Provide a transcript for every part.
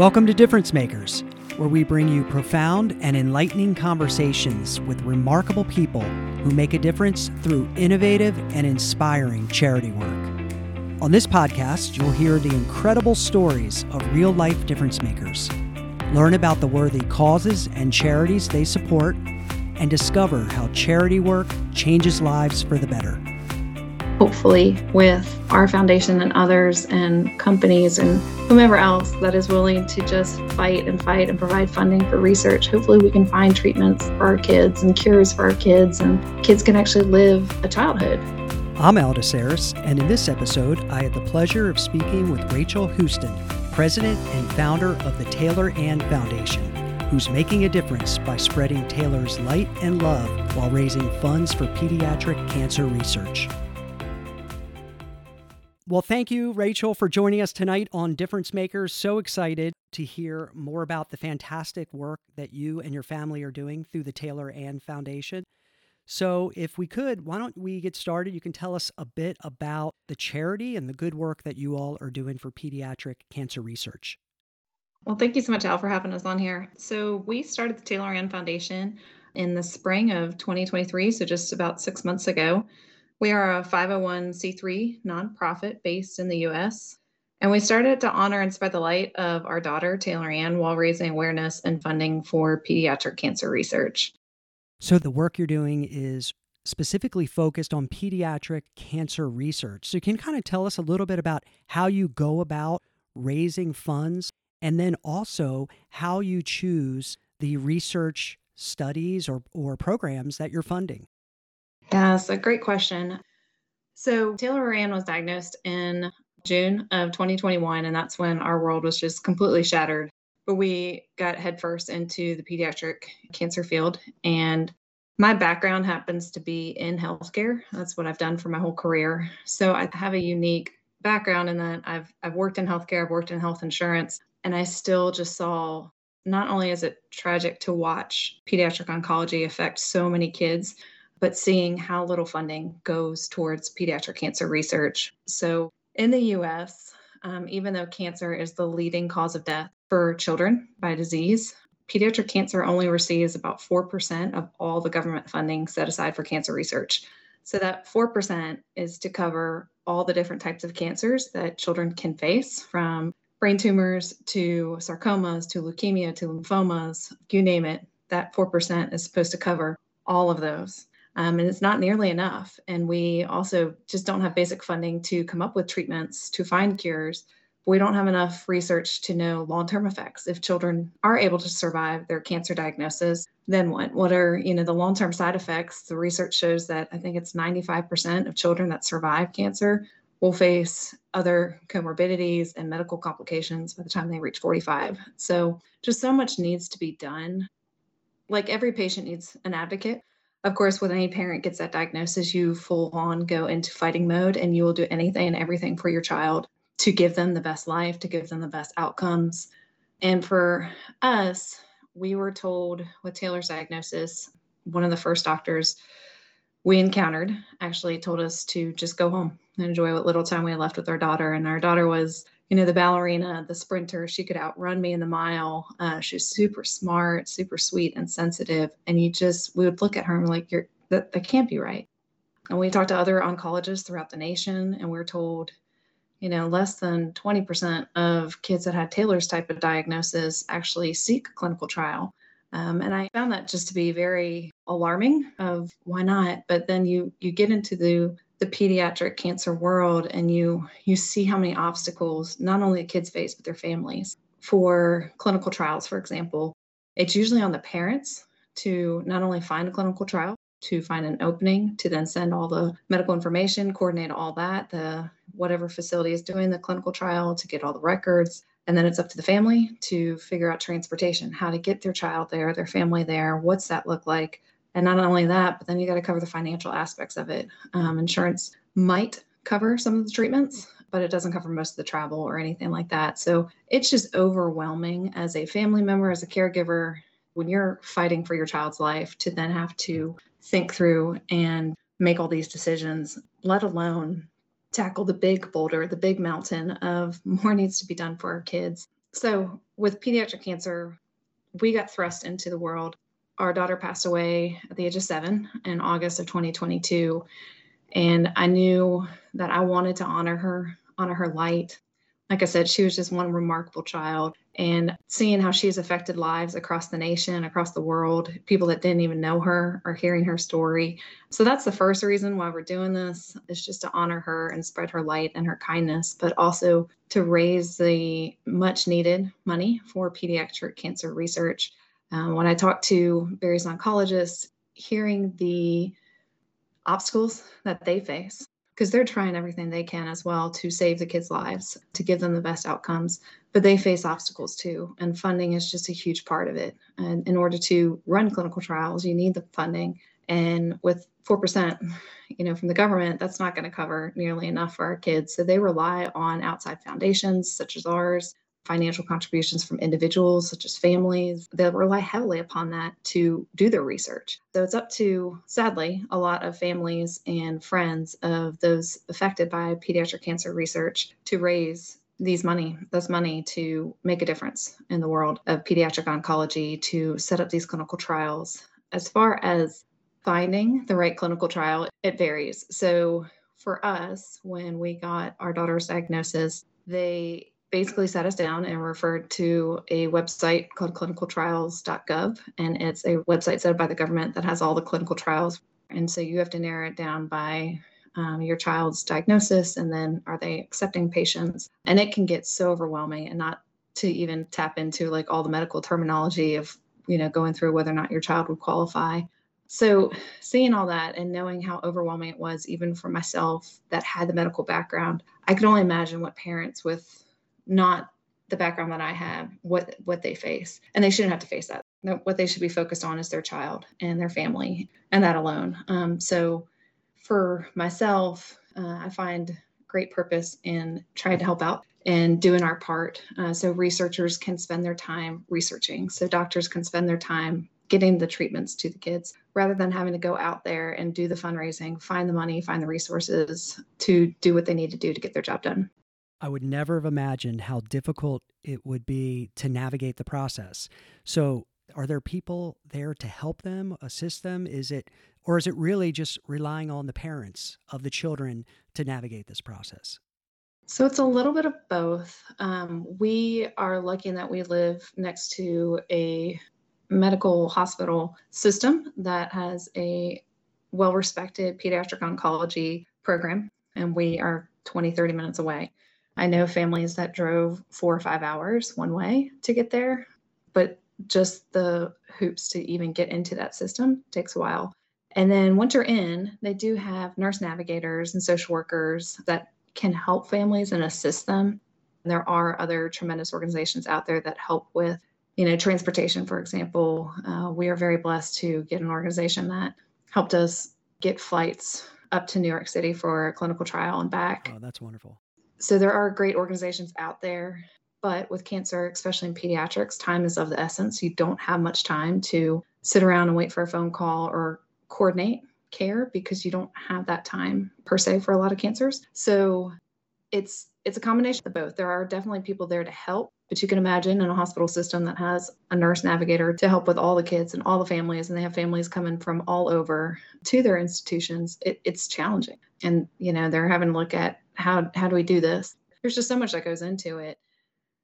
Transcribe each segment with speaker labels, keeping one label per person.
Speaker 1: Welcome to Difference Makers, where we bring you profound and enlightening conversations with remarkable people who make a difference through innovative and inspiring charity work. On this podcast, you'll hear the incredible stories of real life difference makers, learn about the worthy causes and charities they support, and discover how charity work changes lives for the better
Speaker 2: hopefully with our foundation and others and companies and whomever else that is willing to just fight and fight and provide funding for research. Hopefully we can find treatments for our kids and cures for our kids and kids can actually live a childhood.
Speaker 1: I'm aldous Ayers, and in this episode i had the pleasure of speaking with rachel Huston president and founder of the taylor Anne foundation who's making a difference by spreading taylor's light and love while raising funds for pediatric cancer research well, thank you, Rachel, for joining us tonight on Difference Makers. So excited to hear more about the fantastic work that you and your family are doing through the Taylor Anne Foundation. So, if we could, why don't we get started? You can tell us a bit about the charity and the good work that you all are doing for pediatric cancer research.
Speaker 2: Well, thank you so much, Al, for having us on here. So, we started the Taylor Anne Foundation in the spring of 2023, so just about six months ago. We are a 501c3 nonprofit based in the US. And we started to honor and spread the light of our daughter, Taylor Anne, while raising awareness and funding for pediatric cancer research.
Speaker 1: So, the work you're doing is specifically focused on pediatric cancer research. So, you can kind of tell us a little bit about how you go about raising funds and then also how you choose the research studies or, or programs that you're funding?
Speaker 2: Yes, a great question. So Taylor Anne was diagnosed in June of 2021, and that's when our world was just completely shattered. But we got headfirst into the pediatric cancer field. And my background happens to be in healthcare. That's what I've done for my whole career. So I have a unique background in that I've I've worked in healthcare, I've worked in health insurance, and I still just saw not only is it tragic to watch pediatric oncology affect so many kids, but seeing how little funding goes towards pediatric cancer research. So, in the US, um, even though cancer is the leading cause of death for children by disease, pediatric cancer only receives about 4% of all the government funding set aside for cancer research. So, that 4% is to cover all the different types of cancers that children can face from brain tumors to sarcomas to leukemia to lymphomas, you name it. That 4% is supposed to cover all of those. Um, and it's not nearly enough. And we also just don't have basic funding to come up with treatments to find cures. We don't have enough research to know long term effects. If children are able to survive their cancer diagnosis, then what? What are you know the long term side effects? The research shows that I think it's 95% of children that survive cancer will face other comorbidities and medical complications by the time they reach 45. So just so much needs to be done. Like every patient needs an advocate of course, when any parent gets that diagnosis, you full on go into fighting mode and you will do anything and everything for your child to give them the best life, to give them the best outcomes. And for us, we were told with Taylor's diagnosis, one of the first doctors we encountered actually told us to just go home and enjoy what little time we had left with our daughter. And our daughter was you know, the ballerina, the sprinter, she could outrun me in the mile. Uh, she's super smart, super sweet and sensitive. And you just, we would look at her and we're like, you're, that, that can't be right. And we talked to other oncologists throughout the nation and we are told, you know, less than 20% of kids that had Taylor's type of diagnosis actually seek a clinical trial. Um, and I found that just to be very alarming of why not? But then you you get into the the pediatric cancer world and you you see how many obstacles not only the kids face but their families. For clinical trials for example it's usually on the parents to not only find a clinical trial to find an opening to then send all the medical information coordinate all that the whatever facility is doing the clinical trial to get all the records. And then it's up to the family to figure out transportation how to get their child there their family there what's that look like and not only that, but then you got to cover the financial aspects of it. Um, insurance might cover some of the treatments, but it doesn't cover most of the travel or anything like that. So it's just overwhelming as a family member, as a caregiver, when you're fighting for your child's life to then have to think through and make all these decisions, let alone tackle the big boulder, the big mountain of more needs to be done for our kids. So, with pediatric cancer, we got thrust into the world. Our daughter passed away at the age of seven in August of 2022. And I knew that I wanted to honor her, honor her light. Like I said, she was just one remarkable child. And seeing how she's affected lives across the nation, across the world, people that didn't even know her are hearing her story. So that's the first reason why we're doing this is just to honor her and spread her light and her kindness, but also to raise the much needed money for pediatric cancer research. Um, when I talk to various oncologists, hearing the obstacles that they face because they're trying everything they can as well to save the kids' lives, to give them the best outcomes. But they face obstacles too, and funding is just a huge part of it. And in order to run clinical trials, you need the funding. And with 4%, you know, from the government, that's not going to cover nearly enough for our kids. So they rely on outside foundations such as ours financial contributions from individuals such as families that rely heavily upon that to do their research. So it's up to, sadly, a lot of families and friends of those affected by pediatric cancer research to raise these money, this money to make a difference in the world of pediatric oncology, to set up these clinical trials. As far as finding the right clinical trial, it varies. So for us, when we got our daughter's diagnosis, they basically sat us down and referred to a website called clinicaltrials.gov. And it's a website set up by the government that has all the clinical trials. And so you have to narrow it down by um, your child's diagnosis and then are they accepting patients? And it can get so overwhelming and not to even tap into like all the medical terminology of, you know, going through whether or not your child would qualify. So, seeing all that and knowing how overwhelming it was, even for myself that had the medical background, I can only imagine what parents with not the background that I have, what what they face, and they shouldn't have to face that. What they should be focused on is their child and their family, and that alone. Um, so, for myself, uh, I find great purpose in trying to help out and doing our part. Uh, so researchers can spend their time researching. So doctors can spend their time getting the treatments to the kids rather than having to go out there and do the fundraising, find the money, find the resources to do what they need to do to get their job done.
Speaker 1: I would never have imagined how difficult it would be to navigate the process. So, are there people there to help them, assist them? Is it, or is it really just relying on the parents of the children to navigate this process?
Speaker 2: So it's a little bit of both. Um, we are lucky in that we live next to a medical hospital system that has a well respected pediatric oncology program, and we are 20, 30 minutes away. I know families that drove four or five hours one way to get there, but just the hoops to even get into that system takes a while. And then once you're in, they do have nurse navigators and social workers that can help families and assist them. And there are other tremendous organizations out there that help with, you know, transportation, for example. Uh, we are very blessed to get an organization that helped us get flights up to New York City for a clinical trial and back.
Speaker 1: Oh, that's wonderful
Speaker 2: so there are great organizations out there but with cancer especially in pediatrics time is of the essence. You don't have much time to sit around and wait for a phone call or coordinate care because you don't have that time per se for a lot of cancers. So it's it's a combination of both. There are definitely people there to help but you can imagine in a hospital system that has a nurse navigator to help with all the kids and all the families and they have families coming from all over to their institutions it, it's challenging. And you know they're having to look at how how do we do this? There's just so much that goes into it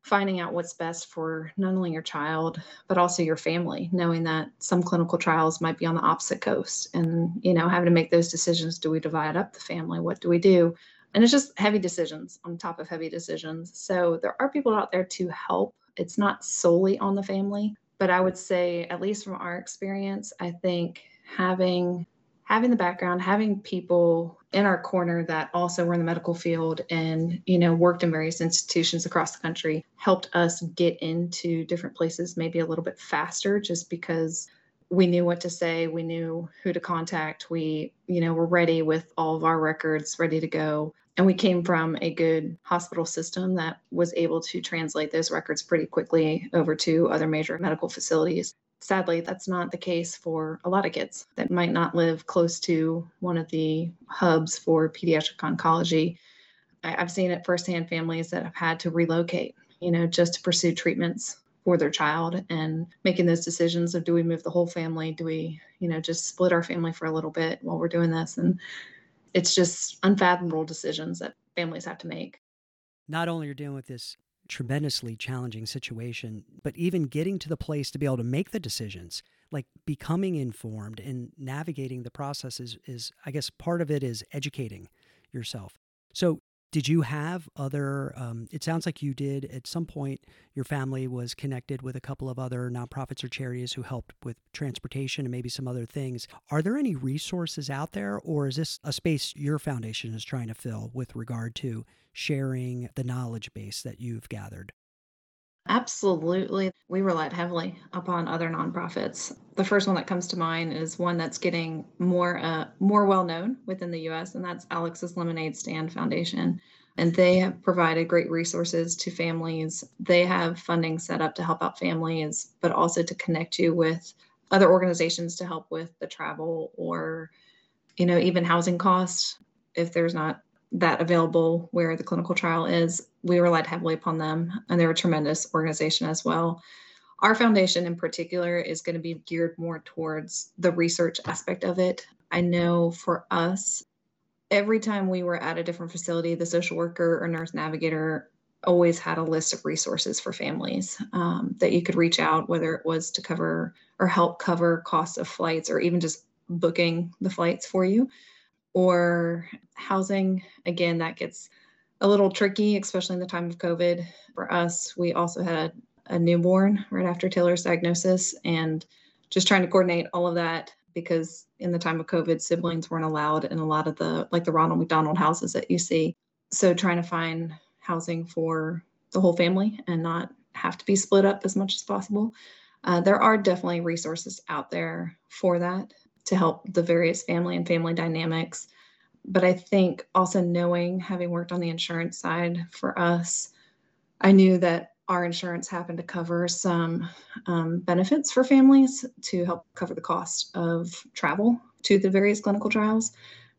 Speaker 2: finding out what's best for not only your child but also your family knowing that some clinical trials might be on the opposite coast and you know having to make those decisions. Do we divide up the family? What do we do and it's just heavy decisions on top of heavy decisions. So there are people out there to help. It's not solely on the family but i would say at least from our experience i think having having the background, having people in our corner that also were in the medical field and you know worked in various institutions across the country helped us get into different places maybe a little bit faster just because we knew what to say we knew who to contact we you know were ready with all of our records ready to go and we came from a good hospital system that was able to translate those records pretty quickly over to other major medical facilities sadly, that's not the case for a lot of kids that might not live close to one of the hubs for pediatric oncology. I, have seen it firsthand families that have had to relocate you know, just to pursue treatments for their child and making those decisions of do we move the whole family? Do we, you know, just split our family for a little bit while we're doing this? And it's just unfathomable decisions that families have to make.
Speaker 1: Not only are dealing with this tremendously challenging situation, but even getting to the place to be able to make the decisions, like becoming informed and navigating the process is, is I guess part of it is educating yourself. So did you have other um, it sounds like you did at some point your family was connected with a couple of other nonprofits or charities who helped with transportation and maybe some other things. Are there any resources out there or is this a space your foundation is trying to fill with regard to sharing the knowledge base that you've gathered
Speaker 2: Absolutely. We relied heavily upon other nonprofits. The first one that comes to mind is one that's getting more uh, more well known within the US and that's Alex's Lemonade Stand Foundation. And they have provided great resources to families. They have funding set up to help out families, but also to connect you with other organizations to help with the travel or you know even housing costs if there's not that available where the clinical trial is. We relied heavily upon them, and they're a tremendous organization as well. Our foundation in particular is going to be geared more towards the research aspect of it. I know for us, every time we were at a different facility, the social worker or nurse navigator always had a list of resources for families um, that you could reach out, whether it was to cover or help cover costs of flights or even just booking the flights for you or housing. Again, that gets a little tricky, especially in the time of COVID. For us, we also had a newborn right after Taylor's diagnosis and just trying to coordinate all of that because in the time of COVID, siblings weren't allowed in a lot of the like the Ronald McDonald houses that you see. So trying to find housing for the whole family and not have to be split up as much as possible. Uh, there are definitely resources out there for that to help the various family and family dynamics. But I think also knowing, having worked on the insurance side for us, I knew that our insurance happened to cover some um, benefits for families to help cover the cost of travel to the various clinical trials,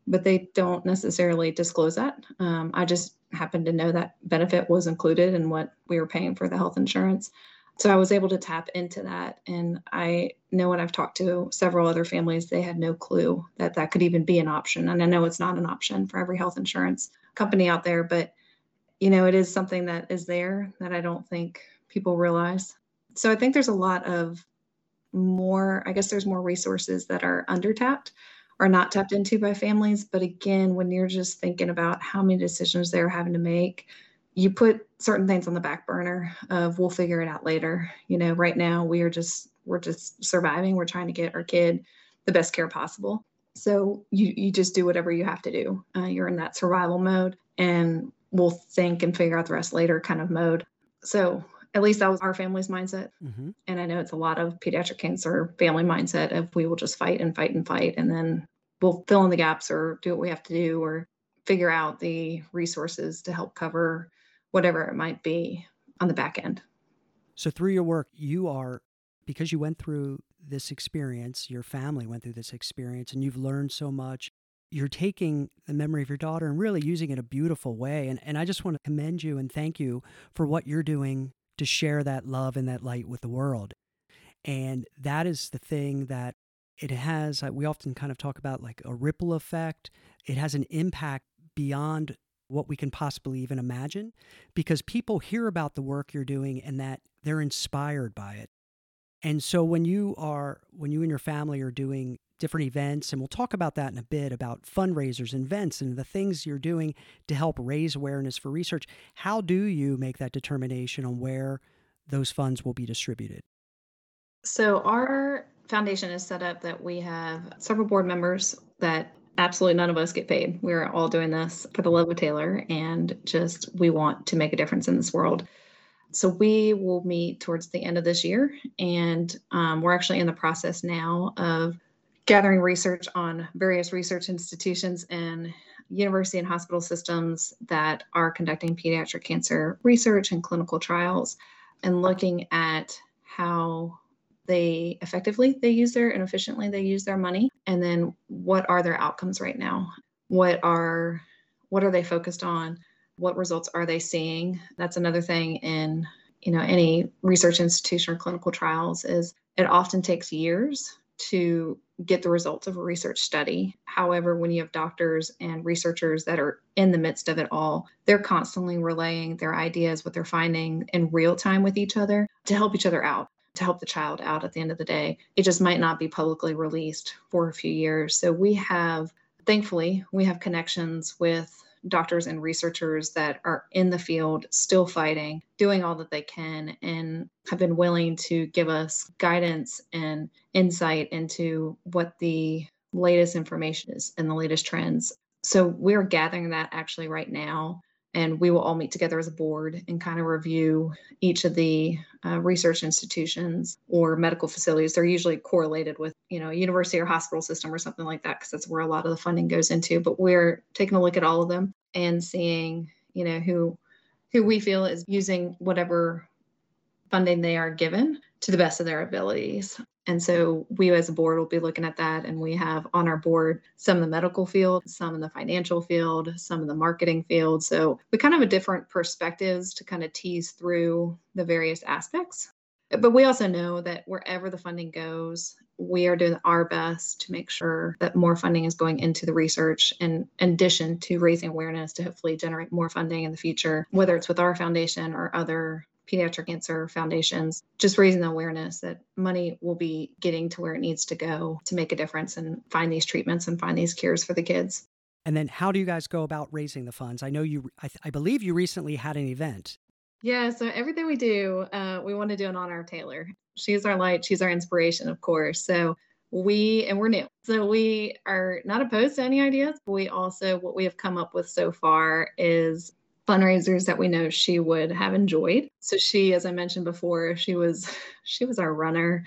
Speaker 2: but they don't necessarily disclose that. Um, I just happened to know that benefit was included in what we were paying for the health insurance so I was able to tap into that. And I know when I've talked to several other families, they had no clue that that could even be an option. And I know it's not an option for every health insurance company out there, but you know, it is something that is there that I don't think people realize. So I think there's a lot of more, I guess there's more resources that are undertapped or not tapped into by families. But again, when you're just thinking about how many decisions they're having to make, you put certain things on the back burner of we'll figure it out later. You know, right now we are just we're just surviving. We're trying to get our kid the best care possible. So you you just do whatever you have to do. Uh, you're in that survival mode, and we'll think and figure out the rest later kind of mode. So at least that was our family's mindset. Mm-hmm. And I know it's a lot of pediatric cancer family mindset of we will just fight and fight and fight, and then we'll fill in the gaps or do what we have to do or figure out the resources to help cover whatever it might be on the back end.
Speaker 1: So, through your work, you are, because you went through this experience, your family went through this experience, and you've learned so much. You're taking the memory of your daughter and really using it in a beautiful way. And, and I just want to commend you and thank you for what you're doing to share that love and that light with the world. And that is the thing that it has. Uh, we often kind of talk about like a ripple effect, it has an impact beyond what we can possibly even imagine because people hear about the work you're doing and that they're inspired by it. And so when you are when you and your family are doing different events and we'll talk about that in a bit about fundraisers and events and the things you're doing to help raise awareness for research, how do you make that determination on where those funds will be distributed?
Speaker 2: So our foundation is set up that we have several board members that absolutely none of us get paid. We're all doing this for the love of Taylor and just we want to make a difference in this world. So we will meet towards the end of this year, and um, we're actually in the process now of gathering research on various research institutions and university and hospital systems that are conducting pediatric cancer research and clinical trials, and looking at how they effectively they use their and efficiently they use their money. And then what are their outcomes right now? What are what are they focused on? What results are they seeing? That's another thing in you know any research institution or clinical trials is it often takes years to get the results of a research study. However, when you have doctors and researchers that are in the midst of it all, they're constantly relaying their ideas, what they're finding in real time with each other to help each other out, to help the child out at the end of the day. It just might not be publicly released for a few years. So we have, thankfully, we have connections with doctors and researchers that are in the field still fighting, doing all that they can, and have been willing to give us guidance and insight into what the latest information is and the latest trends. So we're gathering that actually right now and we will all meet together as a board and kind of review each of the uh, research institutions or medical facilities. They're usually correlated with you know university or hospital system or something like that because that's where a lot of the funding goes into but we're taking a look at all of them and seeing you know who who we feel is using whatever funding they are given to the best of their abilities and so we as a board will be looking at that. And we have on our board some of the medical field, some in the financial field, some in the marketing field. So we kind of have different perspectives to kind of tease through the various aspects. But we also know that wherever the funding goes, we are doing our best to make sure that more funding is going into the research in addition to raising awareness to hopefully generate more funding in the future, whether it's with our foundation or other pediatric cancer foundations, just raising the awareness that money will be getting to where it needs to go to make a difference and find these treatments and find these cures for the kids.
Speaker 1: And then how do you guys go about raising the funds? I know you, I, I believe you recently had an event.
Speaker 2: Yeah, so everything we do, uh, we want to do in honor of Taylor. She's our light, she's our inspiration, of course. So we, and we're new. So we are not opposed to any ideas, but we also, what we have come up with so far is fundraisers that we know she would have enjoyed. So she, as I mentioned before, she was she was our runner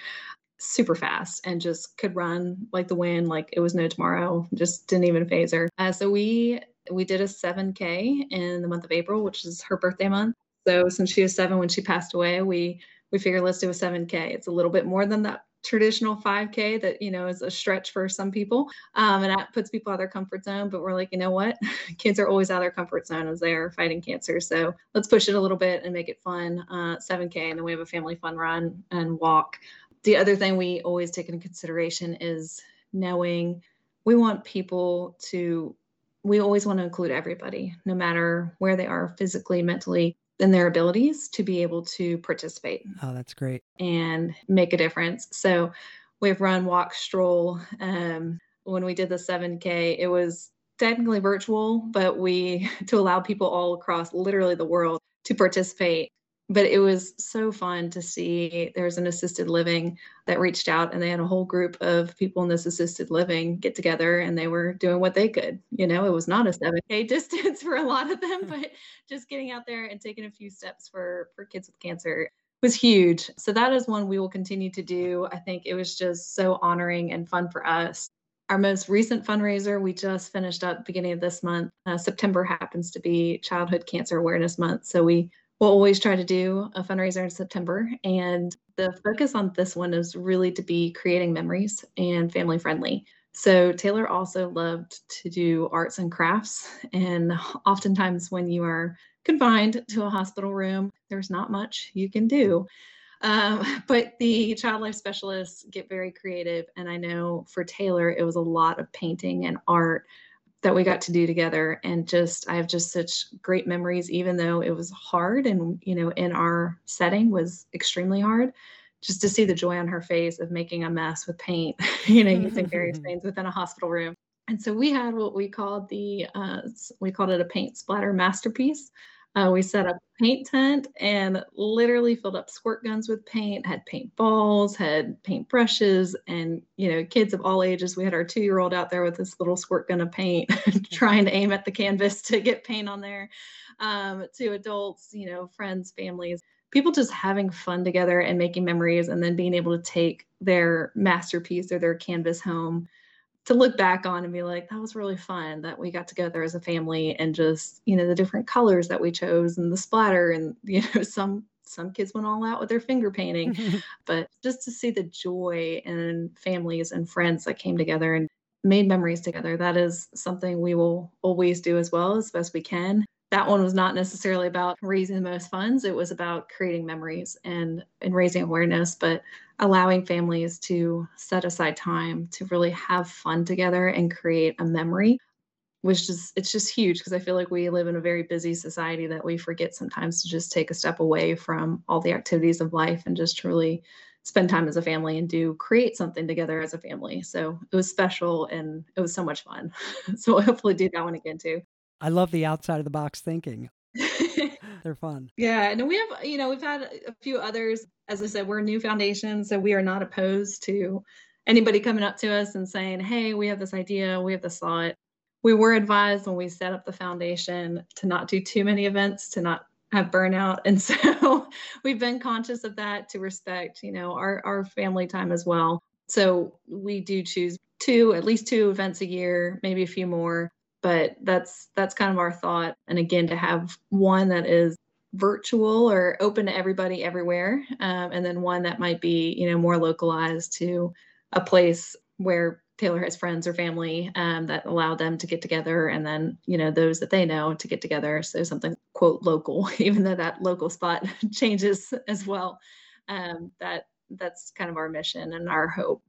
Speaker 2: super fast and just could run like the wind like it was no tomorrow just didn't even phase her. Uh, so we we did a 7k in the month of april which is her birthday month. So since she was seven when she passed away we we figured let's do a 7k it's a little bit more than that traditional 5K that, you know, is a stretch for some people. Um, and that puts people out of their comfort zone. But we're like, you know what? Kids are always out of their comfort zone as they are fighting cancer. So let's push it a little bit and make it fun. Uh, 7K. And then we have a family fun run and walk. The other thing we always take into consideration is knowing we want people to we always want to include everybody, no matter where they are physically, mentally, in their abilities to be able to participate.
Speaker 1: Oh, that's great.
Speaker 2: And make a difference. So we've run, walk, stroll. Um, when we did the 7K, it was technically virtual, but we to allow people all across literally the world to participate but it was so fun to see there's an assisted living that reached out and they had a whole group of people in this assisted living get together and they were doing what they could you know? It was not a 7k distance for a lot of them but just getting out there and taking a few steps for for kids with cancer was huge. So that is one we will continue to do. I think it was just so honoring and fun for us. Our most recent fundraiser we just finished up beginning of this month. Uh, september happens to be childhood cancer awareness month so we we'll always try to do a fundraiser in September. And the focus on this one is really to be creating memories and family friendly. So Taylor also loved to do arts and crafts. And oftentimes, when you are confined to a hospital room, there's not much you can do. Um, but the child life specialists get very creative. And I know for Taylor, it was a lot of painting and art that we got to do together. And just i have just such great memories even though it was hard and you know in our setting was extremely hard just to see the joy on her face of making a mess with paint you know using various things within a hospital room. And so we had what we called the uh, we called it a paint splatter masterpiece uh, we set up a paint tent and literally filled up squirt guns with paint, had paint balls, had paint brushes, and you know, kids of all ages. We had our two year old out there with this little squirt gun of paint, trying to aim at the canvas to get paint on there. Um, to adults, you know, friends, families, people just having fun together and making memories, and then being able to take their masterpiece or their canvas home to look back on and be like that was really fun that we got together as a family and just you know the different colors that we chose and the splatter and you know some some kids went all out with their finger painting. But just to see the joy and families and friends that came together and made memories together that is something we will always do as well as best we can that one was not necessarily about raising the most funds. It was about creating memories and, and raising awareness, but allowing families to set aside time to really have fun together and create a memory which is it's just huge because I feel like we live in a very busy society that we forget sometimes to just take a step away from all the activities of life and just truly spend time as a family and do create something together as a family. So it was special and it was so much fun. so hopefully do that one again too.
Speaker 1: I love the outside of the box thinking. They're fun.
Speaker 2: Yeah. And we have, you know, we've had a few others. As I said, we're a new foundation. So we are not opposed to anybody coming up to us and saying, hey, we have this idea, we have this thought. We were advised when we set up the foundation to not do too many events, to not have burnout. And so we've been conscious of that to respect, you know, our, our family time as well. So we do choose two, at least two events a year, maybe a few more. But that's that's kind of our thought. And again, to have one that is virtual or open to everybody everywhere, um, and then one that might be, you know, more localized to a place where Taylor has friends or family um, that allow them to get together, and then you know those that they know to get together. So something quote local, even though that local spot changes as well. Um, that that's kind of our mission and our hope.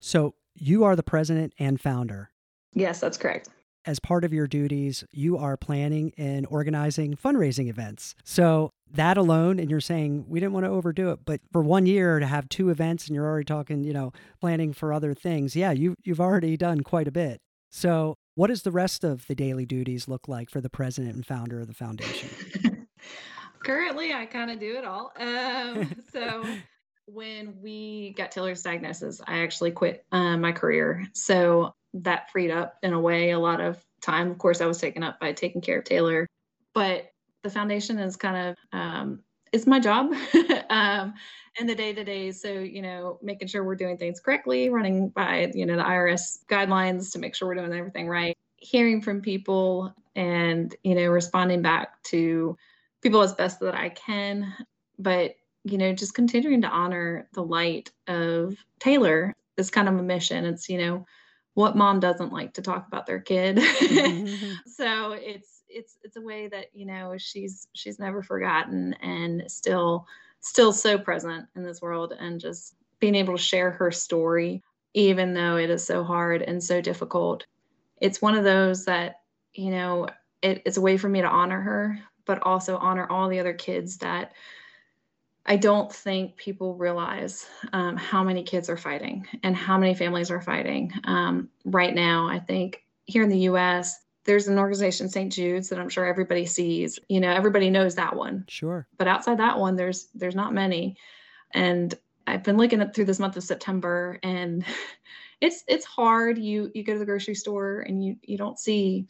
Speaker 1: So you are the president and founder.
Speaker 2: Yes, that's correct
Speaker 1: as part of your duties, you are planning and organizing fundraising events. So that alone, and you're saying we didn't want to overdo it, but for one year to have two events and you're already talking, you know, planning for other things. Yeah, you you've already done quite a bit. So what does the rest of the daily duties look like for the president and founder of the foundation?
Speaker 2: Currently, I kind of do it all. Um, so when we got Taylor's diagnosis, I actually quit uh, my career. So that freed up in a way a lot of time. Of course, I was taken up by taking care of Taylor, but the foundation is kind of um, it's my job um, in the day to day. So you know, making sure we're doing things correctly, running by you know the IRS guidelines to make sure we're doing everything right, hearing from people, and you know, responding back to people as best that I can. But you know, just continuing to honor the light of Taylor is kind of a mission. It's you know what mom doesn't like to talk about their kid mm-hmm. so it's it's it's a way that you know she's she's never forgotten and still still so present in this world and just being able to share her story even though it is so hard and so difficult it's one of those that you know it, it's a way for me to honor her but also honor all the other kids that I don't think people realize um, how many kids are fighting and how many families are fighting um, right now. I think here in the US, there's an organization, St. Jude's, that I'm sure everybody sees. You know, everybody knows that one.
Speaker 1: Sure.
Speaker 2: But outside that one, there's there's not many. And I've been looking at through this month of September, and it's it's hard. You you go to the grocery store and you you don't see,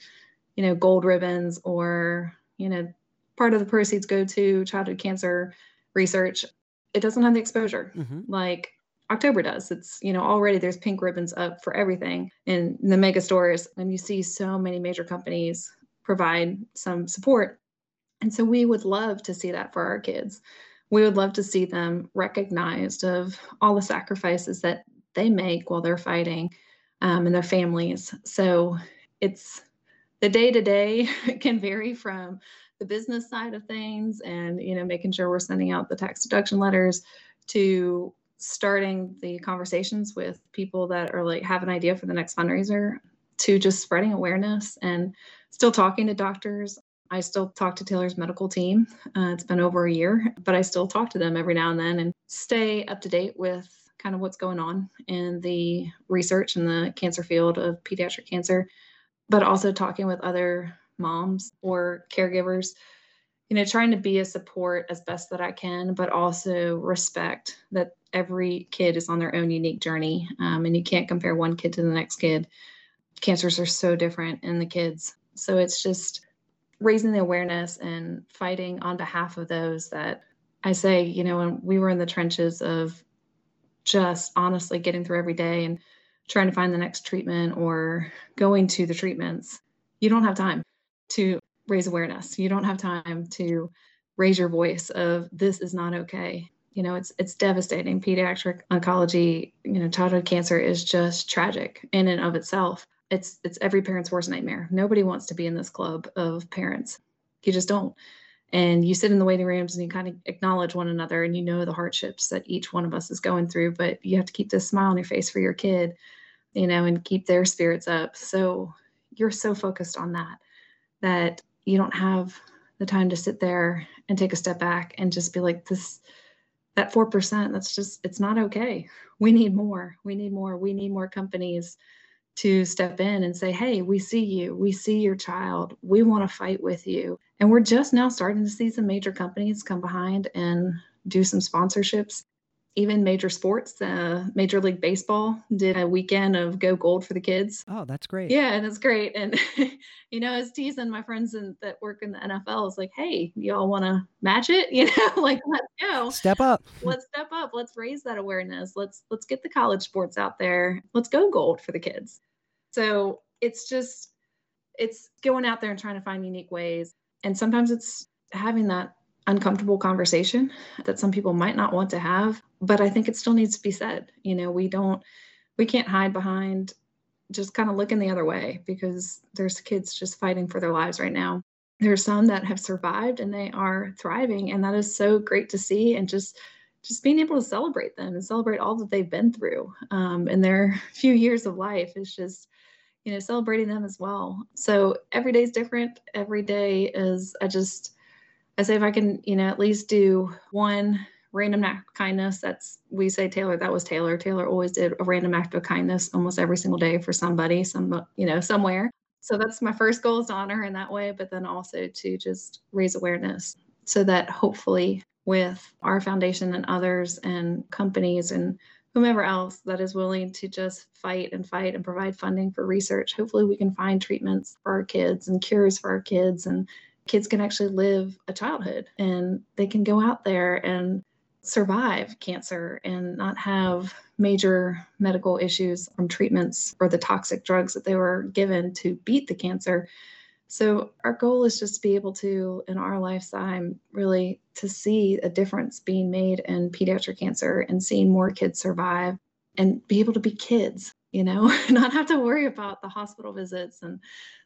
Speaker 2: you know, gold ribbons or you know, part of the proceeds go to childhood cancer research, it doesn't have the exposure mm-hmm. like October does. It's, you know, already there's pink ribbons up for everything in the mega stores. And you see so many major companies provide some support. And so we would love to see that for our kids. We would love to see them recognized of all the sacrifices that they make while they're fighting um, and their families. So it's the day to day can vary from the business side of things and you know making sure we're sending out the tax deduction letters to starting the conversations with people that are like have an idea for the next fundraiser to just spreading awareness and still talking to doctors. I still talk to taylor's medical team. Uh, it's been over a year but i still talk to them every now and then and stay up to date with kind of what's going on in the research in the cancer field of pediatric cancer but also talking with other moms or caregivers you know trying to be a support as best that i can but also respect that every kid is on their own unique journey um, and you can't compare one kid to the next kid. Cancers are so different in the kids. So it's just raising the awareness and fighting on behalf of those that i say you know when we were in the trenches of just honestly getting through every day and trying to find the next treatment or going to the treatments you don't have time to raise awareness. You don't have time to raise your voice of this is not okay. You know, it's it's devastating. Pediatric oncology, you know, childhood cancer is just tragic in and of itself. It's it's every parent's worst nightmare. Nobody wants to be in this club of parents. You just don't. And you sit in the waiting rooms and you kind of acknowledge one another and you know the hardships that each one of us is going through, but you have to keep this smile on your face for your kid, you know, and keep their spirits up. So you're so focused on that that you don't have the time to sit there and take a step back and just be like, this, that 4%, that's just, it's not okay. We need more. We need more. We need more companies to step in and say, hey, we see you. We see your child. We want to fight with you. And we're just now starting to see some major companies come behind and do some sponsorships even major sports, uh, Major League Baseball did a weekend of Go Gold for the kids.
Speaker 1: Oh, that's great.
Speaker 2: Yeah, and it's great. And you know, as teasing my friends in, that work in the NFL is like, hey, y'all want to match it? You know, like let's go.
Speaker 1: Step up.
Speaker 2: let's step up. Let's raise that awareness. Let's let's get the college sports out there. Let's go gold for the kids. So it's just it's going out there and trying to find unique ways. And sometimes it's having that uncomfortable conversation that some people might not want to have but i think it still needs to be said. You know we don't we can't hide behind just kind of looking the other way because there's kids just fighting for their lives right now. There's some that have survived and they are thriving and that is so great to see and just just being able to celebrate them and celebrate all that they've been through um, in their few years of life is just you know celebrating them as well. So every day is different. Every day is i just I say if I can, you know, at least do one random act of kindness. That's we say Taylor. That was Taylor. Taylor always did a random act of kindness almost every single day for somebody, some you know, somewhere. So that's my first goal is to honor her in that way, but then also to just raise awareness so that hopefully with our foundation and others and companies and whomever else that is willing to just fight and fight and provide funding for research, hopefully we can find treatments for our kids and cures for our kids and kids can actually live a childhood and they can go out there and survive cancer and not have major medical issues from treatments or the toxic drugs that they were given to beat the cancer. So our goal is just to be able to in our lifetime really to see a difference being made in pediatric cancer and seeing more kids survive and be able to be kids, you know, not have to worry about the hospital visits and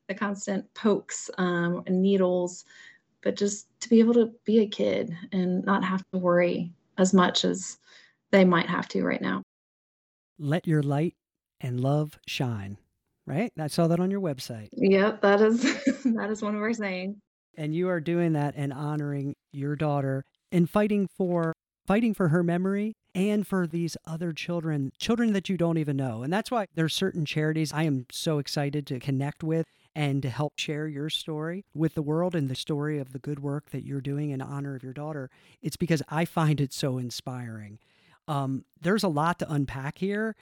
Speaker 2: the constant pokes um, and needles, but just to be able to be a kid and not have to worry as much as they might have to right now.
Speaker 1: Let your light and love shine. Right? I saw that on your website.
Speaker 2: Yep, that is that is one of our sayings.
Speaker 1: And you are doing that and honoring your daughter and fighting for fighting for her memory and for these other children, children that you don't even know. And that's why there's certain charities I am so excited to connect with and to help share your story with the world and the story of the good work that you're doing in honor of your daughter, it's because I find it so inspiring. Um, there's a lot to unpack here,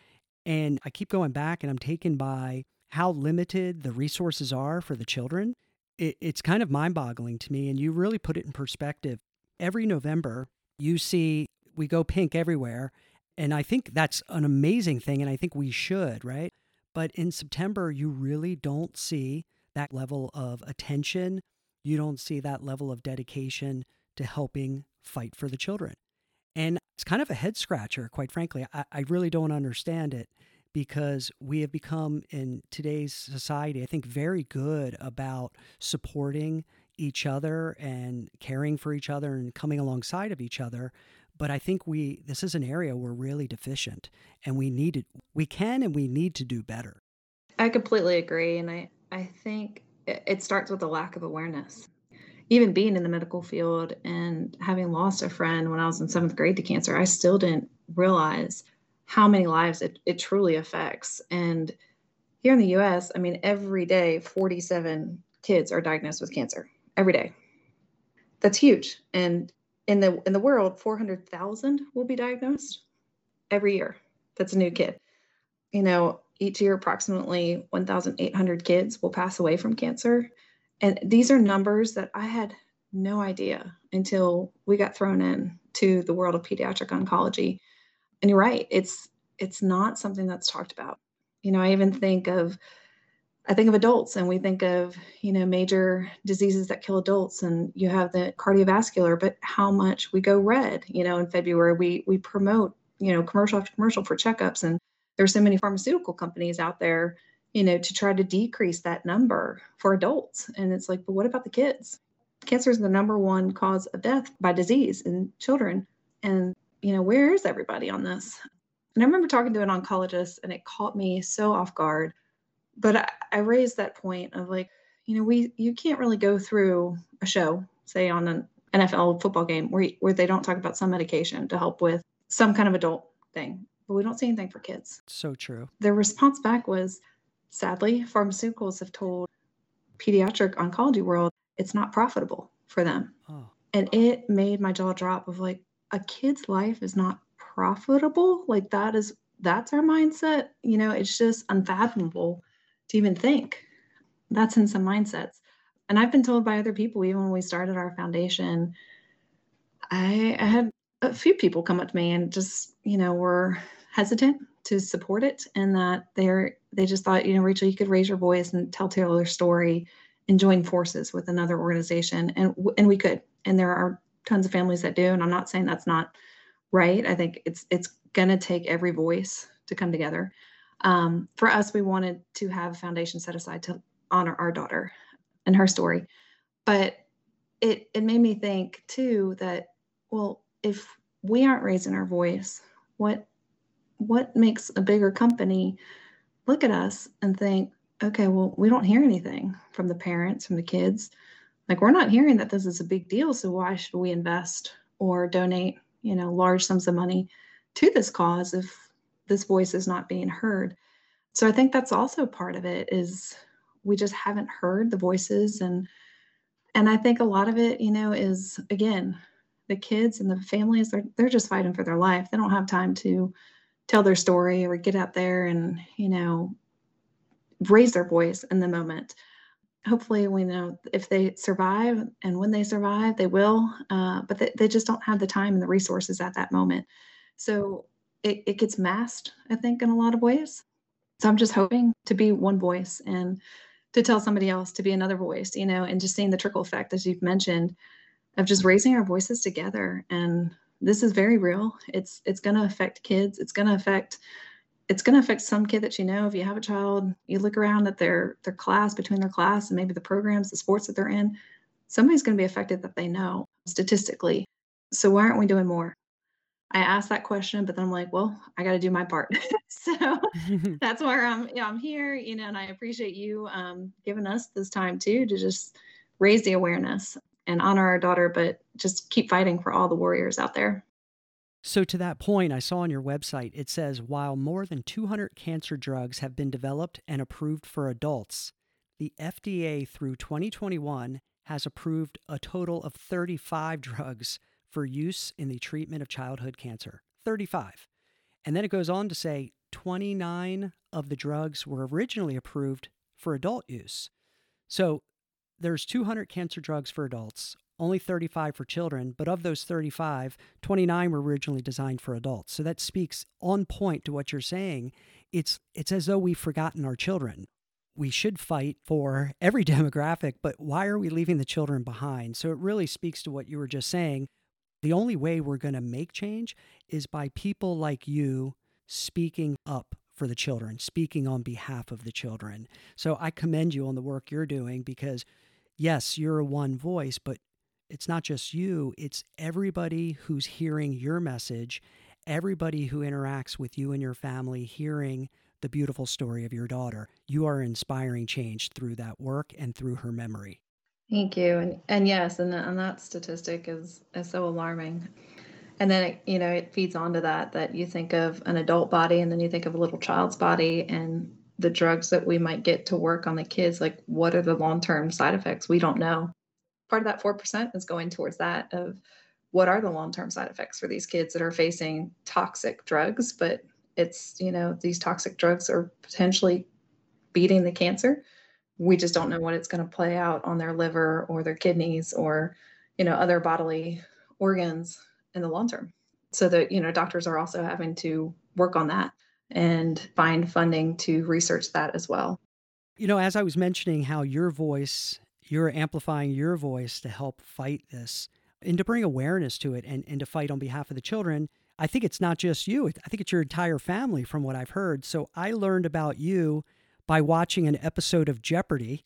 Speaker 1: and I keep going back and I'm taken by how limited the resources are for the children. It, it's kind of mind boggling to me, and you really put it in perspective. Every November, you see we go pink everywhere. And I think that's an amazing thing. And I think we should, right? But in September, you really don't see that level of attention. You don't see that level of dedication to helping fight for the children. And it's kind of a head scratcher, quite frankly. I, I really don't understand it because we have become in today's society, I think, very good about supporting each other and caring for each other and coming alongside of each other but I think we this is an area we're really deficient and we need to, we can and we need to do better.
Speaker 2: I completely agree and I I think it starts with a lack of awareness. Even being in the medical field and having lost a friend when I was in seventh grade to cancer, I still didn't realize how many lives it, it truly affects. And here in the US, I mean, every day, 47 kids are diagnosed with cancer every day. That's huge. And in the in the world 400,000 will be diagnosed every year. That's a new kid. You know each year approximately 1,800 kids will pass away from cancer. And these are numbers that I had no idea until we got thrown in to the world of pediatric oncology. And you're right it's it's not something that's talked about. You know i even think of I think of adults and we think of, you know, major diseases that kill adults and you have the cardiovascular, but how much we go red, you know, in February we we promote, you know, commercial after commercial for checkups and there's so many pharmaceutical companies out there, you know, to try to decrease that number for adults. And it's like, but what about the kids? cancer is the number one cause of death by disease in children. And, you know, where is everybody on this? And I remember talking to an oncologist and it caught me so off guard. But I, I raised that point of like, you know, we you can't really go through a show, say on an NFL football game, where where they don't talk about some medication to help with some kind of adult thing, but we don't see anything for kids.
Speaker 1: So true.
Speaker 2: Their response back was, sadly, pharmaceuticals have told pediatric oncology world it's not profitable for them. Oh. And it made my jaw drop of like, a kid's life is not profitable. Like that is that's our mindset. You know, it's just unfathomable to even think. That's in some mindsets. And I've been told by other people, even when we started our foundation, I, I had a few people come up to me and just, you know, were hesitant to support it and that they're they just thought, you know, Rachel, you could raise your voice and tell Taylor's story and join forces with another organization and and we could and there are tons of families that do and i'm not saying that's not right i think it's it's going to take every voice to come together um, for us we wanted to have a foundation set aside to honor our daughter and her story but it it made me think too that well if we aren't raising our voice what what makes a bigger company look at us and think okay, well, we don't hear anything from the parents, from the kids. Like, we're not hearing that this is a big deal. So, why should we invest or donate, you know, large sums of money to this cause if this voice is not being heard? So, I think that's also part of it is we just haven't heard the voices. And, and I think a lot of it, you know, is again, the kids and the families, they're, they're just fighting for their life. They don't have time to tell their story or get out there and, you know, raise their voice in the moment. Hopefully, we know if they survive and when they survive, they will, uh, but they, they just don't have the time and the resources at that moment. So it, it gets masked, I think, in a lot of ways. So I'm just hoping to be one voice and to tell somebody else to be another voice, you know, and just seeing the trickle effect, as you've mentioned, of just raising our voices together. And this is very real. It's it's going to affect kids. It's going to affect it's going to affect some kid that you know if you have a child you look around at their their class between their class and maybe the programs the sports that they're in somebody's going to be affected that they know statistically so why aren't we doing more i asked that question but then i'm like well i got to do my part. So that's where i'm yeah i'm here you know and i appreciate you um, giving us this time too to just raise the awareness and honor our daughter but just keep fighting for all the warriors out there.
Speaker 1: So, to that point, I saw on your website it says while more than 200 cancer drugs have been developed and approved for adults, the FDA through 2021 has approved a total of 35 drugs for use in the treatment of childhood cancer. 35. And then it goes on to say 29 of the drugs were originally approved for adult use. So there's 200 cancer drugs for adults, only 35 for children, but of those 35, 29 were originally designed for adults. So that speaks on point to what you're saying. It's it's as though we've forgotten our children. We should fight for every demographic, but why are we leaving the children behind? So it really speaks to what you were just saying. The only way we're going to make change is by people like you speaking up for the children, speaking on behalf of the children. So I commend you on the work you're doing because yes, you're one voice, but it's not just you, it's everybody who's hearing your message, everybody who interacts with you and your family hearing the beautiful story of your daughter. You are inspiring change through that work and through her memory.
Speaker 2: Thank you. And and yes, and, and that statistic is is so alarming. And then it, you know, it feeds onto that that you think of an adult body and then you think of a little child's body and the drugs that we might get to work on the kids like what are the long-term side effects? We don't know part of that 4% is going towards that of what are the long-term side effects for these kids that are facing toxic drugs but it's you know these toxic drugs are potentially beating the cancer we just don't know what it's going to play out on their liver or their kidneys or you know other bodily organs in the long term so that you know doctors are also having to work on that and find funding to research that as well
Speaker 1: you know as i was mentioning how your voice you're amplifying your voice to help fight this and to bring awareness to it and, and to fight on behalf of the children. I think it's not just you, I think it's your entire family from what I've heard. So I learned about you by watching an episode of Jeopardy.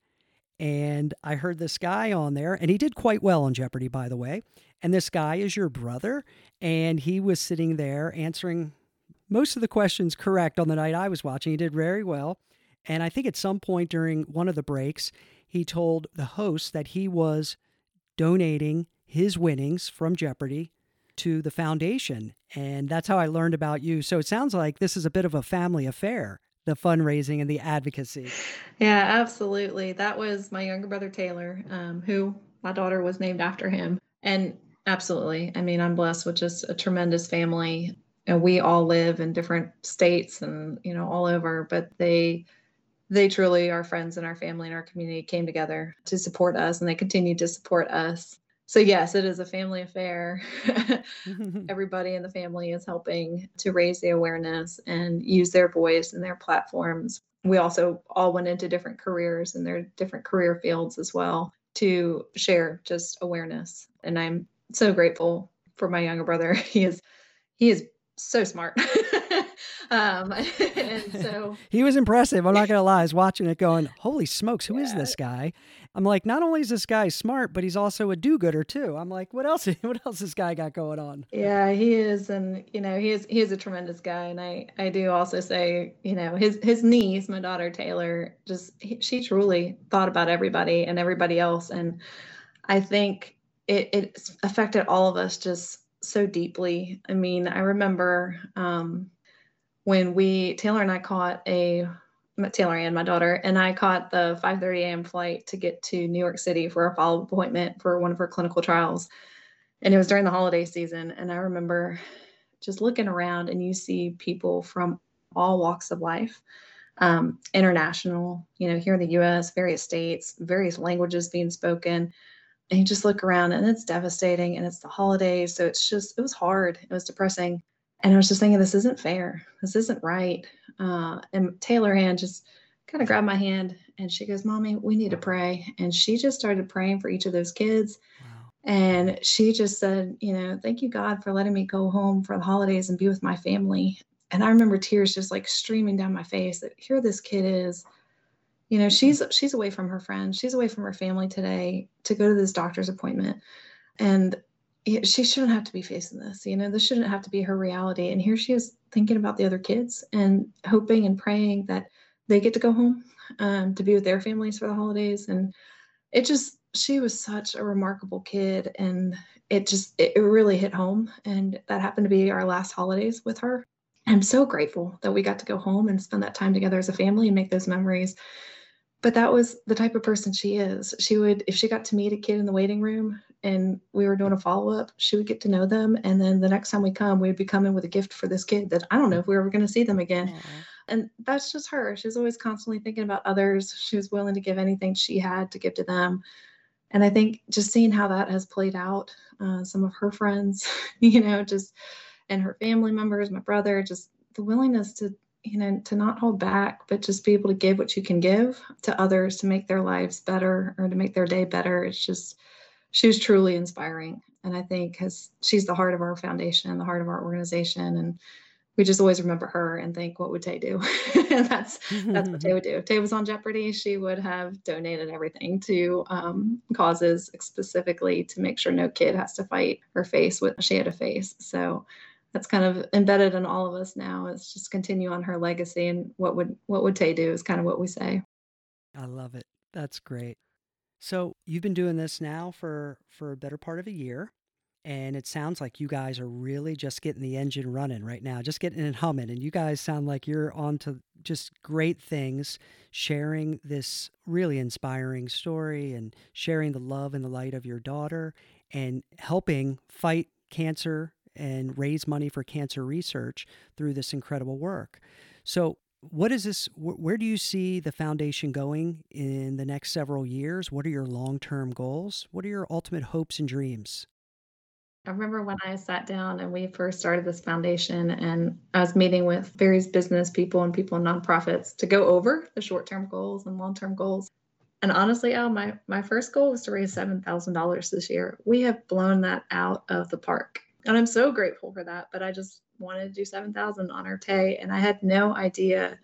Speaker 1: And I heard this guy on there, and he did quite well on Jeopardy, by the way. And this guy is your brother, and he was sitting there answering most of the questions correct on the night I was watching. He did very well. And I think at some point during one of the breaks, he told the host that he was donating his winnings from Jeopardy to the foundation. And that's how I learned about you. So it sounds like this is a bit of a family affair, the fundraising and the advocacy.
Speaker 2: Yeah, absolutely. That was my younger brother, Taylor, um, who my daughter was named after him. And absolutely. I mean, I'm blessed with just a tremendous family. And we all live in different states and, you know, all over, but they, they truly, our friends and our family and our community came together to support us and they continue to support us so yes it is a family affair. Everybody in the family is helping to raise the awareness and use their voice and their platforms. We also all went into different careers and their different career fields as well to share just awareness. And i'm so grateful for my younger brother. He is he is so smart
Speaker 1: Um, and so he was impressive. I'm not gonna lie. I was watching it, going, "Holy smokes, who yeah. is this guy?" I'm like, not only is this guy smart, but he's also a do-gooder too. I'm like, what else? What else this guy got going on?
Speaker 2: Yeah, he is, and you know, he is he is a tremendous guy. And I I do also say, you know, his his niece, my daughter Taylor, just he, she truly thought about everybody and everybody else, and I think it it affected all of us just so deeply. I mean, I remember um, when we Taylor and I caught a Taylor and my daughter and I caught the 5:30 a.m. flight to get to New York City for a follow-up appointment for one of her clinical trials. And it was during the holiday season and I remember just looking around and you see people from all walks of life. Um, international, you know, here in the US, various states, various languages being spoken. And you just look around and it's devastating and it's the holidays. So it's just, it was hard. It was depressing and I was just thinking, this isn't fair. This isn't right. Uh, and Taylor Anne just kind of grabbed my hand and she goes, Mommy, we need to pray. And she just started praying for each of those kids. Wow. And she just said, You know, thank you, God, for letting me go home for the holidays and be with my family. And I remember tears just like streaming down my face that here this kid is. You know, she's she's away from her friends, she's away from her family today to go to this doctor's appointment. And she shouldn't have to be facing this. You know, this shouldn't have to be her reality. And here she is thinking about the other kids and hoping and praying that they get to go home um, to be with their families for the holidays. And it just, she was such a remarkable kid. And it just, it, it really hit home. And that happened to be our last holidays with her. I'm so grateful that we got to go home and spend that time together as a family and make those memories but that was the type of person she is. She would, if she got to meet a kid in the waiting room and we were doing a follow up, she would get to know them. And then the next time we come, we'd be coming with a gift for this kid that I don't know if we were ever going to see them again. And that's just her. She's always constantly thinking about others. She was willing to give anything she had to give to them. And I think just seeing how that has played out, uh, some of her friends, you know, just and her family members, my brother, just the willingness to you know, to not hold back, but just be able to give what you can give to others to make their lives better or to make their day better. It's just, she was truly inspiring. And I think has she's the heart of our foundation and the heart of our organization. And we just always remember her and think, what would Tay do? and that's that's what Tay would do. If Tay was on Jeopardy, she would have donated everything to um, causes specifically to make sure no kid has to fight or face what she had to face. So that's kind of embedded in all of us now is just continue on her legacy and what would what would Tay do is kind of what we say.
Speaker 1: I love it. That's great. So you've been doing this now for for a better part of a year. And it sounds like you guys are really just getting the engine running right now, just getting it humming. And you guys sound like you're on to just great things, sharing this really inspiring story and sharing the love and the light of your daughter and helping fight cancer and raise money for cancer research through this incredible work. So, what is this? Where do you see the foundation going in the next several years? What are your long term goals? What are your ultimate hopes and dreams?
Speaker 2: I remember when I sat down and we first started this foundation, and I was meeting with various business people and people in nonprofits to go over the short term goals and long term goals. And honestly, Al, my, my first goal was to raise $7,000 this year. We have blown that out of the park and I'm so grateful for that. But I just wanted to do 7,000 on our Tay, and I had no idea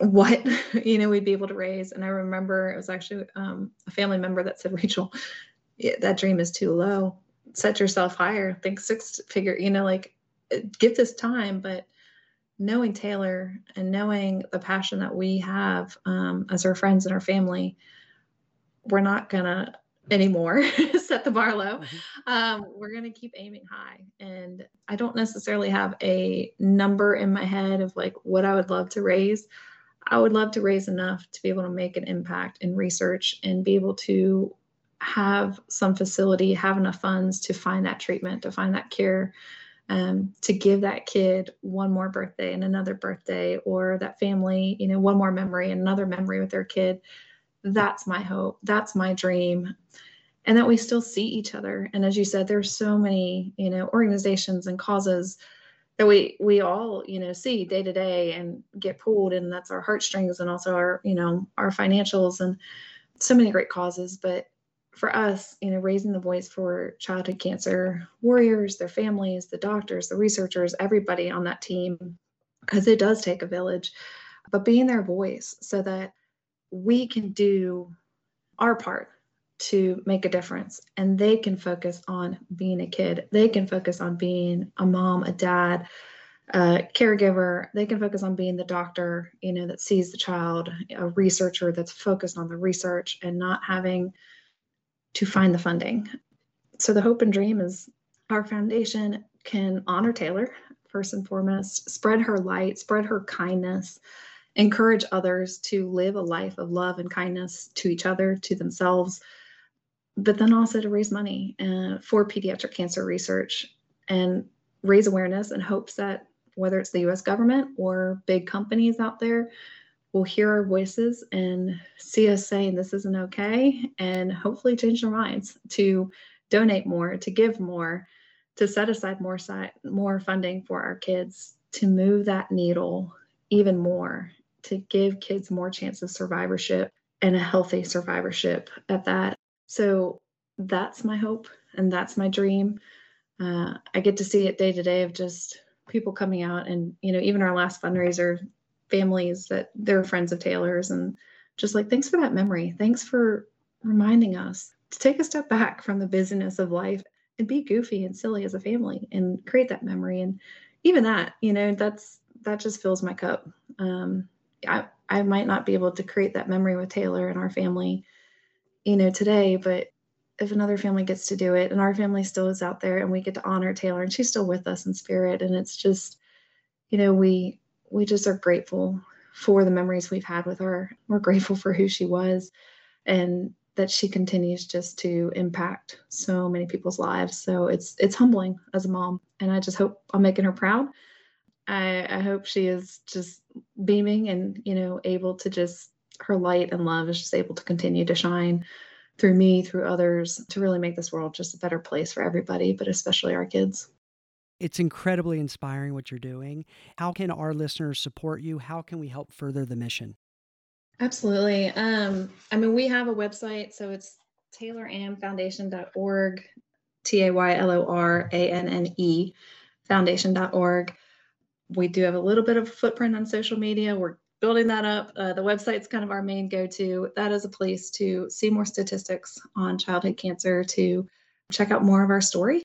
Speaker 2: what you know we'd be able to raise. And i remember it was actually um, a family member that said rachel that dream is too low. Set yourself higher. Think six figure you know like give this time. But knowing taylor and knowing the passion that we have um, as our friends and our family we're not gonna anymore set the bar low. Mm-hmm. um, we're going to keep aiming high and i don't necessarily have a number in my head of like what i would love to raise. I would love to raise enough to be able to make an impact in research and be able to have some facility have enough funds to find that treatment to find that cure um, to give that kid one more birthday and another birthday or that family you know one more memory and another memory with their kid that's my hope that's my dream and that we still see each other. And as you said there's so many you know organizations and causes that we we all you know see day to day and get pulled and that's our heartstrings and also our you know our financials and so many great causes. But for us you know raising the voice for childhood cancer warriors their families the doctors the researchers everybody on that team because it does take a village but being their voice so that we can do our part to make a difference. And they can focus on being a kid. They can focus on being a mom a dad a caregiver. They can focus on being the doctor you know that sees the child a researcher that's focused on the research and not having to find the funding. So the hope and dream is our foundation can honor taylor first and foremost spread her light spread her kindness encourage others to live a life of love and kindness to each other, to themselves, but then also to raise money uh, for pediatric cancer research and raise awareness in hopes that whether it's the US government or big companies out there will hear our voices and see us saying this isn't okay and hopefully change their minds to donate more, to give more, to set aside more side, more funding for our kids to move that needle even more to give kids more chance of survivorship and a healthy survivorship at that. So that's my hope and that's my dream. Uh, I get to see it day to day of just people coming out and, you know, even our last fundraiser, families that they're friends of Taylor's and just like, thanks for that memory. Thanks for reminding us to take a step back from the busyness of life and be goofy and silly as a family and create that memory. And even that, you know, that's, that just fills my cup. Um, I, I might not be able to create that memory with Taylor and our family, you know, today, but if another family gets to do it and our family still is out there and we get to honor Taylor and she's still with us in spirit and it's just, you know, we we just are grateful for the memories we've had with her. We're grateful for who she was and that she continues just to impact so many people's lives. So it's it's humbling as a mom and I just hope I'm making her proud I, I hope she is just beaming and, you know, able to just, her light and love is just able to continue to shine through me, through others, to really make this world just a better place for everybody, but especially our kids.
Speaker 1: It's incredibly inspiring what you're doing. How can our listeners support you? How can we help further the mission?
Speaker 2: Absolutely. Um, I mean, we have a website, so it's taylorannefoundation.org, T A Y L O R A N N E foundation.org we do have a little bit of a footprint on social media. We're building that up. Uh, the website's kind of our main go to. That is a place to see more statistics on childhood cancer, to check out more of our story,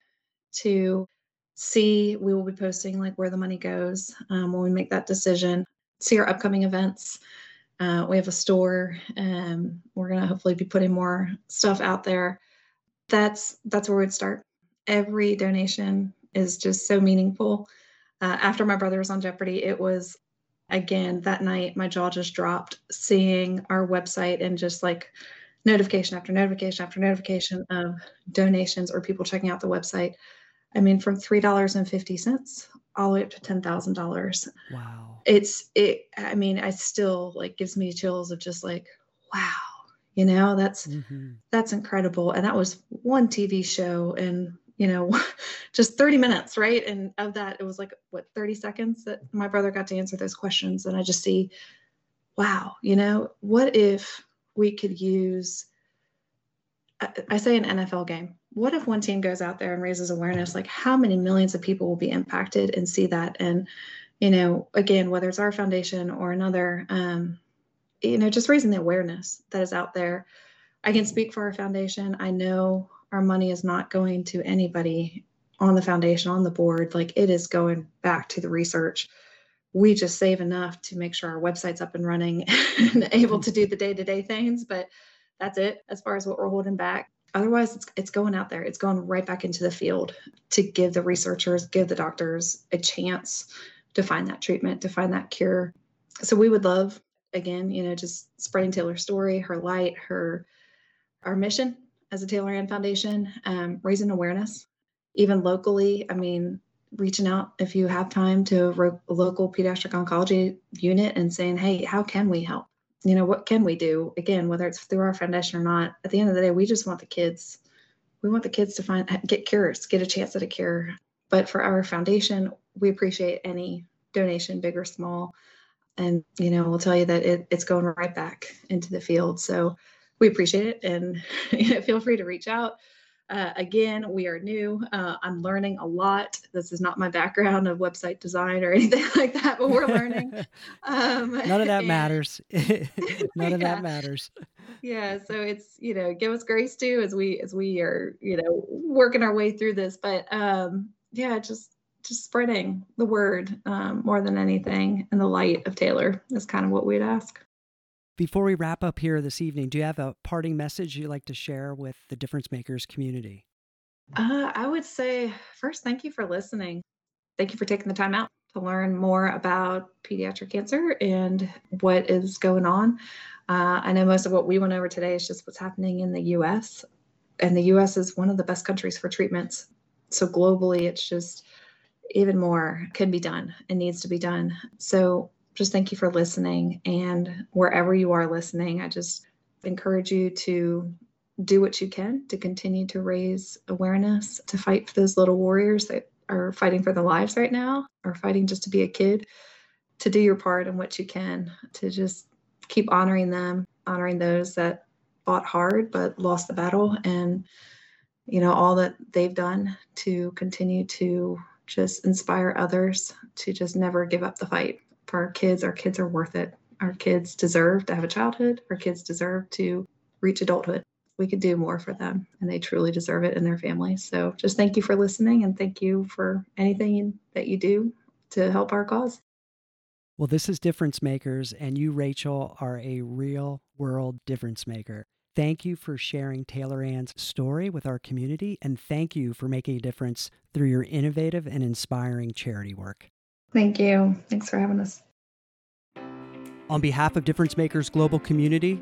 Speaker 2: to see, we will be posting like where the money goes um, when we make that decision, see our upcoming events. Uh, we have a store. Um, we're going to hopefully be putting more stuff out there. That's that's where we'd start. Every donation is just so meaningful uh, after my brother was on Jeopardy, it was again that night my jaw just dropped seeing our website and just like notification after notification after notification of donations or people checking out the website. I mean, from three dollars and fifty cents all the way up to ten thousand dollars.
Speaker 1: Wow!
Speaker 2: It's it. I mean, I still like gives me chills of just like, wow, you know, that's mm-hmm. that's incredible. And that was one TV show, and you know, just 30 minutes, right? And of that, it was like, what, 30 seconds that my brother got to answer those questions. And I just see, wow, you know, what if we could use, I say an NFL game. What if one team goes out there and raises awareness? Like, how many millions of people will be impacted and see that? And, you know, again, whether it's our foundation or another, um, you know, just raising the awareness that is out there. I can speak for our foundation. I know our money is not going to anybody on the foundation, on the board. Like it is going back to the research. We just save enough to make sure our website's up and running and able to do the day to day things. But that's it as far as what we're holding back. Otherwise, it's, it's going out there. It's going right back into the field to give the researchers, give the doctors a chance to find that treatment, to find that cure. So we would love, again, you know, just spreading Taylor's story, her light, her our mission as a Taylor Anne Foundation, um, raising awareness, even locally. I mean, reaching out if you have time to a local pediatric oncology unit and saying, hey, how can we help? You know, what can we do? Again, whether it's through our foundation or not, at the end of the day, we just want the kids. We want the kids to find get cures, get a chance at a cure. But for our foundation, we appreciate any donation, big or small. And, you know, we'll tell you that it, it's going right back into the field. So we appreciate it and feel free to reach out. Uh, again, we are new. Uh, I'm learning a lot. This is not my background of website design or anything like that, but we're learning.
Speaker 1: Um, None of that and, matters. None yeah. of that matters.
Speaker 2: Yeah, so it's you know give us grace too as we as we are you know working our way through this. But um, yeah, just just spreading the word um, more than anything and the light of Taylor is kind of what we'd ask.
Speaker 1: Before we wrap up here this evening, do you have a parting message you'd like to share with the difference makers community?
Speaker 2: Uh, I would say first, thank you for listening. Thank you for taking the time out to learn more about pediatric cancer and what is going on. Uh, I know most of what we went over today is just what's happening in the US, and the US is one of the best countries for treatments. So, globally, it's just even more can be done and needs to be done. So, just thank you for listening. And wherever you are listening, I just encourage you to do what you can to continue to raise awareness, to fight for those little warriors that are fighting for their lives right now or fighting just to be a kid, to do your part in what you can, to just keep honoring them, honoring those that fought hard but lost the battle and you know all that they've done to continue to just inspire others to just never give up the fight for our kids. Our kids are worth it. Our kids deserve to have a childhood. Our kids deserve to reach adulthood. We could do more for them, and they truly deserve it and their families. So, just thank you for listening, and thank you for anything that you do to help our cause.
Speaker 1: Well, this is Difference Makers, and you, Rachel, are a real world difference maker. Thank you for sharing Taylor Anne's story with our community, and thank you for making a difference through your innovative and inspiring charity work.
Speaker 2: Thank you. Thanks for having us.
Speaker 1: On behalf of Difference Makers Global Community,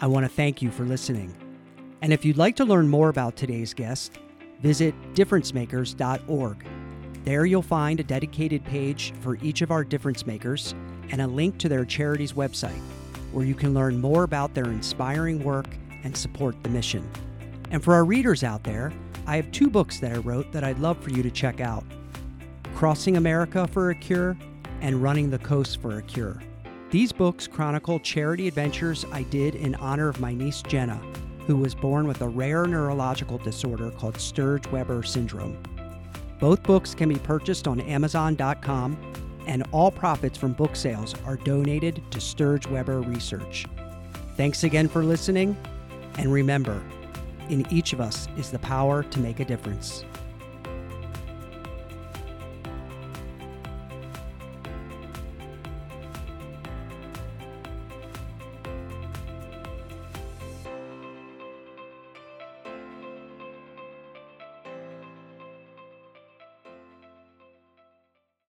Speaker 1: I want to thank you for listening. And if you'd like to learn more about today's guest, visit differencemakers.org. There you'll find a dedicated page for each of our difference makers and a link to their charity's website, where you can learn more about their inspiring work and support the mission. And for our readers out there, I have two books that I wrote that I'd love for you to check out. Crossing America for a Cure, and Running the Coast for a Cure. These books chronicle charity adventures I did in honor of my niece Jenna, who was born with a rare neurological disorder called Sturge Weber syndrome. Both books can be purchased on Amazon.com, and all profits from book sales are donated to Sturge Weber Research. Thanks again for listening, and remember, in each of us is the power to make a difference.